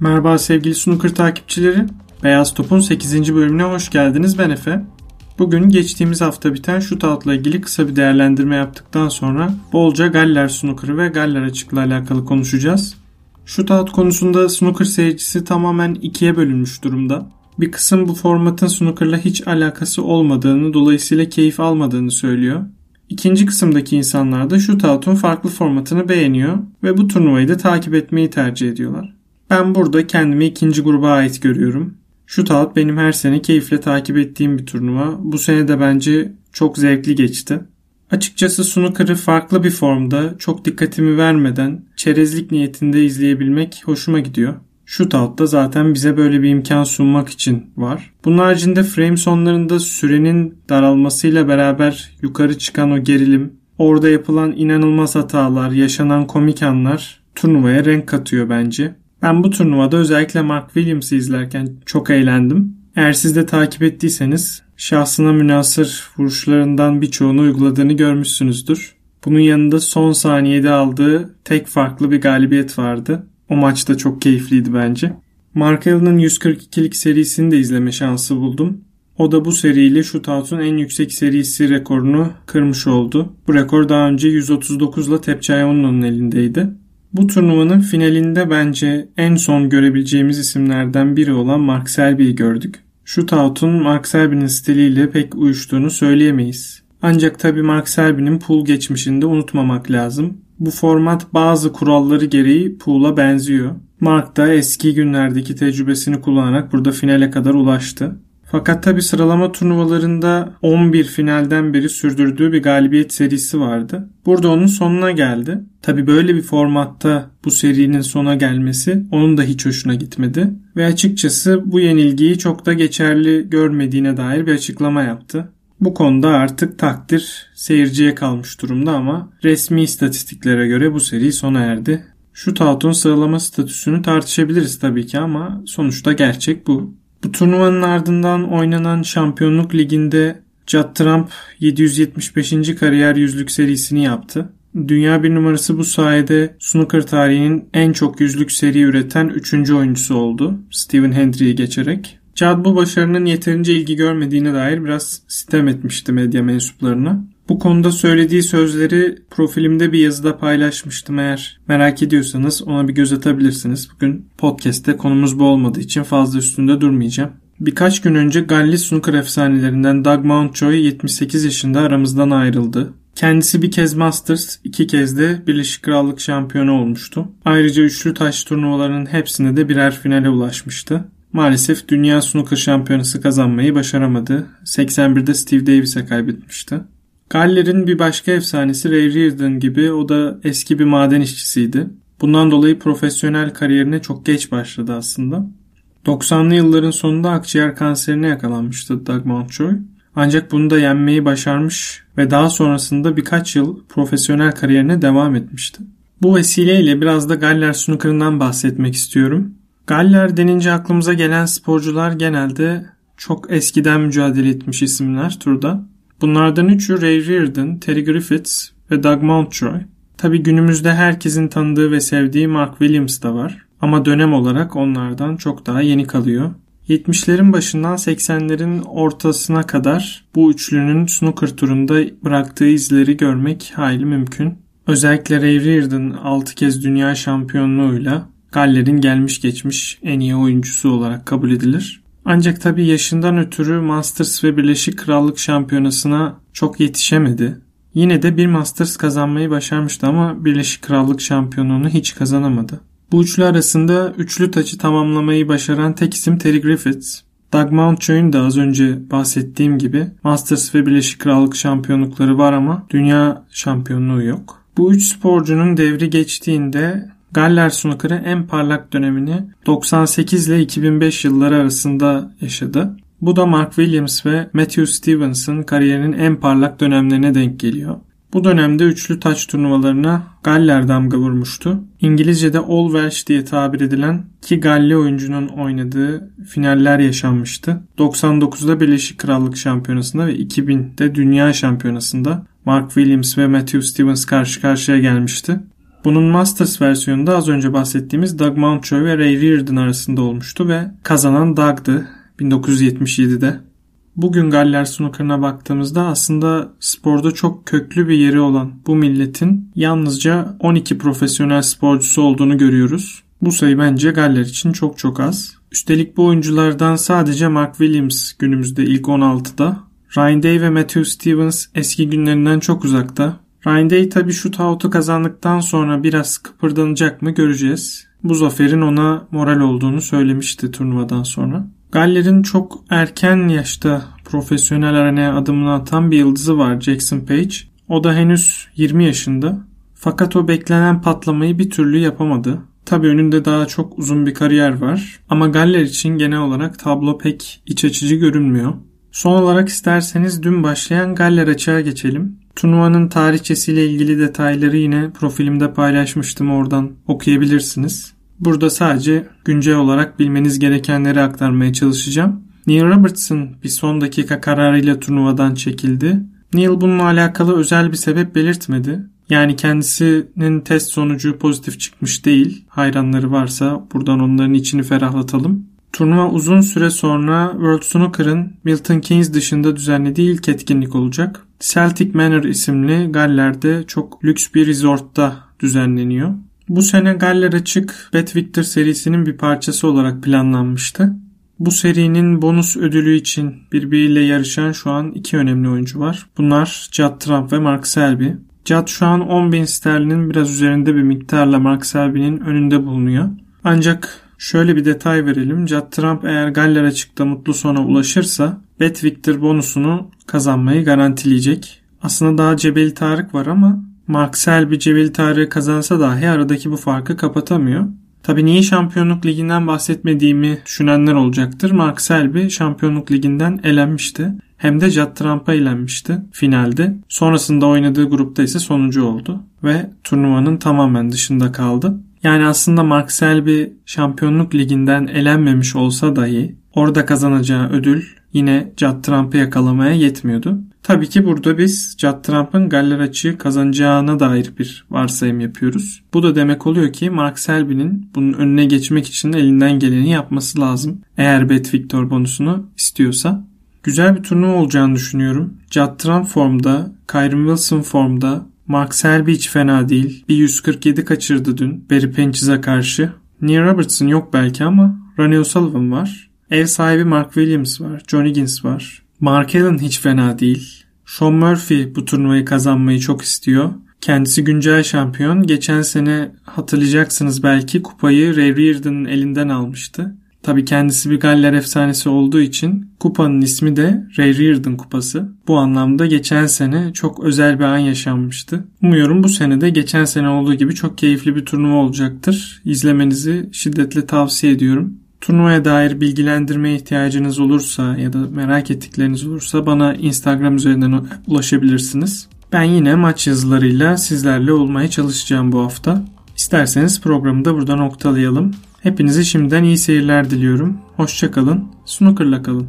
Merhaba sevgili snooker takipçileri. Beyaz Top'un 8. bölümüne hoş geldiniz. Ben Efe. Bugün geçtiğimiz hafta biten shootout'la ilgili kısa bir değerlendirme yaptıktan sonra bolca Galler snooker'ı ve Galler açıkla alakalı konuşacağız. Shootout konusunda snooker seyircisi tamamen ikiye bölünmüş durumda. Bir kısım bu formatın snooker'la hiç alakası olmadığını, dolayısıyla keyif almadığını söylüyor. İkinci kısımdaki insanlar da shootout'un farklı formatını beğeniyor ve bu turnuvayı da takip etmeyi tercih ediyorlar. Ben burada kendimi ikinci gruba ait görüyorum. Shootout benim her sene keyifle takip ettiğim bir turnuva. Bu sene de bence çok zevkli geçti. Açıkçası snooker'ı farklı bir formda çok dikkatimi vermeden çerezlik niyetinde izleyebilmek hoşuma gidiyor. Shootout da zaten bize böyle bir imkan sunmak için var. Bunun haricinde frame sonlarında sürenin daralmasıyla beraber yukarı çıkan o gerilim, orada yapılan inanılmaz hatalar, yaşanan komik anlar turnuvaya renk katıyor bence. Ben bu turnuvada özellikle Mark Williams'ı izlerken çok eğlendim. Eğer siz de takip ettiyseniz şahsına münasır vuruşlarından birçoğunu uyguladığını görmüşsünüzdür. Bunun yanında son saniyede aldığı tek farklı bir galibiyet vardı. O maç da çok keyifliydi bence. Mark Allen'ın 142'lik serisini de izleme şansı buldum. O da bu seriyle shootout'un en yüksek serisi rekorunu kırmış oldu. Bu rekor daha önce 139 ile elindeydi. Bu turnuvanın finalinde bence en son görebileceğimiz isimlerden biri olan Mark Selby'yi gördük. Shootout'un Mark Selby'nin stiliyle pek uyuştuğunu söyleyemeyiz. Ancak tabi Mark Selby'nin pool geçmişinde unutmamak lazım. Bu format bazı kuralları gereği pool'a benziyor. Mark da eski günlerdeki tecrübesini kullanarak burada finale kadar ulaştı. Fakat tabi sıralama turnuvalarında 11 finalden beri sürdürdüğü bir galibiyet serisi vardı. Burada onun sonuna geldi. Tabi böyle bir formatta bu serinin sona gelmesi onun da hiç hoşuna gitmedi. Ve açıkçası bu yenilgiyi çok da geçerli görmediğine dair bir açıklama yaptı. Bu konuda artık takdir seyirciye kalmış durumda ama resmi istatistiklere göre bu seri sona erdi. Şu tautun sıralama statüsünü tartışabiliriz tabii ki ama sonuçta gerçek bu. Bu turnuvanın ardından oynanan Şampiyonluk Ligi'nde Judd Trump 775. kariyer yüzlük serisini yaptı. Dünya bir numarası bu sayede snooker tarihinin en çok yüzlük seri üreten 3. oyuncusu oldu. Stephen Hendry'i geçerek. Judd bu başarının yeterince ilgi görmediğine dair biraz sitem etmişti medya mensuplarına. Bu konuda söylediği sözleri profilimde bir yazıda paylaşmıştım eğer merak ediyorsanız ona bir göz atabilirsiniz. Bugün podcast'te konumuz bu olmadığı için fazla üstünde durmayacağım. Birkaç gün önce Galli snooker efsanelerinden Doug Mountjoy 78 yaşında aramızdan ayrıldı. Kendisi bir kez Masters, iki kez de Birleşik Krallık şampiyonu olmuştu. Ayrıca üçlü taş turnuvalarının hepsinde de birer finale ulaşmıştı. Maalesef Dünya Snooker Şampiyonası kazanmayı başaramadı. 81'de Steve Davis'e kaybetmişti. Galler'in bir başka efsanesi Ray Reardon gibi o da eski bir maden işçisiydi. Bundan dolayı profesyonel kariyerine çok geç başladı aslında. 90'lı yılların sonunda akciğer kanserine yakalanmıştı Doug Mountjoy. Ancak bunu da yenmeyi başarmış ve daha sonrasında birkaç yıl profesyonel kariyerine devam etmişti. Bu vesileyle biraz da Galler snooker'ından bahsetmek istiyorum. Galler denince aklımıza gelen sporcular genelde çok eskiden mücadele etmiş isimler turda. Bunlardan üçü Ray Reardon, Terry Griffiths ve Doug Mountjoy. Tabi günümüzde herkesin tanıdığı ve sevdiği Mark Williams da var. Ama dönem olarak onlardan çok daha yeni kalıyor. 70'lerin başından 80'lerin ortasına kadar bu üçlünün snooker turunda bıraktığı izleri görmek hayli mümkün. Özellikle Ray Reardon 6 kez dünya şampiyonluğuyla Galler'in gelmiş geçmiş en iyi oyuncusu olarak kabul edilir. Ancak tabi yaşından ötürü Masters ve Birleşik Krallık Şampiyonası'na çok yetişemedi. Yine de bir Masters kazanmayı başarmıştı ama Birleşik Krallık Şampiyonluğunu hiç kazanamadı. Bu üçlü arasında üçlü taçı tamamlamayı başaran tek isim Terry Griffiths. Doug Mountjoy'un da az önce bahsettiğim gibi Masters ve Birleşik Krallık şampiyonlukları var ama dünya şampiyonluğu yok. Bu üç sporcunun devri geçtiğinde Galler snooker'ı en parlak dönemini 98 ile 2005 yılları arasında yaşadı. Bu da Mark Williams ve Matthew Stevens'ın kariyerinin en parlak dönemlerine denk geliyor. Bu dönemde üçlü taç turnuvalarına Galler damga vurmuştu. İngilizce'de All Welsh diye tabir edilen iki Galli oyuncunun oynadığı finaller yaşanmıştı. 99'da Birleşik Krallık Şampiyonası'nda ve 2000'de Dünya Şampiyonası'nda Mark Williams ve Matthew Stevens karşı karşıya gelmişti. Bunun Masters versiyonunda az önce bahsettiğimiz Doug Mountjoy ve Ray Reardon arasında olmuştu ve kazanan Doug'dı 1977'de. Bugün Galler snooker'ına baktığımızda aslında sporda çok köklü bir yeri olan bu milletin yalnızca 12 profesyonel sporcusu olduğunu görüyoruz. Bu sayı bence Galler için çok çok az. Üstelik bu oyunculardan sadece Mark Williams günümüzde ilk 16'da. Ryan Day ve Matthew Stevens eski günlerinden çok uzakta. Day tabi shootout'u kazandıktan sonra biraz kıpırdanacak mı göreceğiz. Bu zaferin ona moral olduğunu söylemişti turnuvadan sonra. Galler'in çok erken yaşta profesyonel arenaya adımını atan bir yıldızı var Jackson Page. O da henüz 20 yaşında. Fakat o beklenen patlamayı bir türlü yapamadı. Tabii önünde daha çok uzun bir kariyer var. Ama Galler için genel olarak tablo pek iç açıcı görünmüyor. Son olarak isterseniz dün başlayan Galler açığa geçelim. Turnuvanın tarihçesiyle ilgili detayları yine profilimde paylaşmıştım oradan okuyabilirsiniz. Burada sadece güncel olarak bilmeniz gerekenleri aktarmaya çalışacağım. Neil Robertson bir son dakika kararıyla turnuvadan çekildi. Neil bununla alakalı özel bir sebep belirtmedi. Yani kendisinin test sonucu pozitif çıkmış değil. Hayranları varsa buradan onların içini ferahlatalım. Turnuva uzun süre sonra World Snooker'ın Milton Keynes dışında düzenlediği ilk etkinlik olacak. Celtic Manor isimli Galler'de çok lüks bir resortta düzenleniyor. Bu sene Galler Açık Bet Victor serisinin bir parçası olarak planlanmıştı. Bu serinin bonus ödülü için birbiriyle yarışan şu an iki önemli oyuncu var. Bunlar Judd Trump ve Mark Selby. Judd şu an 10 bin sterlinin biraz üzerinde bir miktarla Mark Selby'nin önünde bulunuyor. Ancak şöyle bir detay verelim. Judd Trump eğer Galler açıkta mutlu sona ulaşırsa Bet Victor bonusunu kazanmayı garantileyecek. Aslında daha Cebeli Tarık var ama Mark Selby Cebeli Tarık'ı kazansa dahi aradaki bu farkı kapatamıyor. Tabi niye şampiyonluk liginden bahsetmediğimi düşünenler olacaktır. Mark Selby şampiyonluk liginden elenmişti. Hem de Judd Trump'a elenmişti finalde. Sonrasında oynadığı grupta ise sonuncu oldu. Ve turnuvanın tamamen dışında kaldı. Yani aslında Mark Selby şampiyonluk liginden elenmemiş olsa dahi orada kazanacağı ödül yine Judd Trump'ı yakalamaya yetmiyordu. Tabii ki burada biz Judd Trump'ın Galler açığı kazanacağına dair bir varsayım yapıyoruz. Bu da demek oluyor ki Mark Selby'nin bunun önüne geçmek için elinden geleni yapması lazım. Eğer Bet Victor bonusunu istiyorsa. Güzel bir turnuva olacağını düşünüyorum. Judd Trump formda, Kyron Wilson formda, Mark Selby hiç fena değil. Bir 147 kaçırdı dün Barry Penches'e karşı. Neil Robertson yok belki ama Ronnie O'Sullivan var. Ev sahibi Mark Williams var. John Higgins var. Mark Allen hiç fena değil. Sean Murphy bu turnuvayı kazanmayı çok istiyor. Kendisi güncel şampiyon. Geçen sene hatırlayacaksınız belki kupayı Ray Reardon'ın elinden almıştı. Tabi kendisi bir Galler efsanesi olduğu için kupanın ismi de Ray Reardon kupası. Bu anlamda geçen sene çok özel bir an yaşanmıştı. Umuyorum bu sene de geçen sene olduğu gibi çok keyifli bir turnuva olacaktır. İzlemenizi şiddetle tavsiye ediyorum. Turnuvaya dair bilgilendirmeye ihtiyacınız olursa ya da merak ettikleriniz olursa bana Instagram üzerinden ulaşabilirsiniz. Ben yine maç yazılarıyla sizlerle olmaya çalışacağım bu hafta. İsterseniz programı da burada noktalayalım. Hepinize şimdiden iyi seyirler diliyorum. Hoşçakalın. Snooker'la kalın.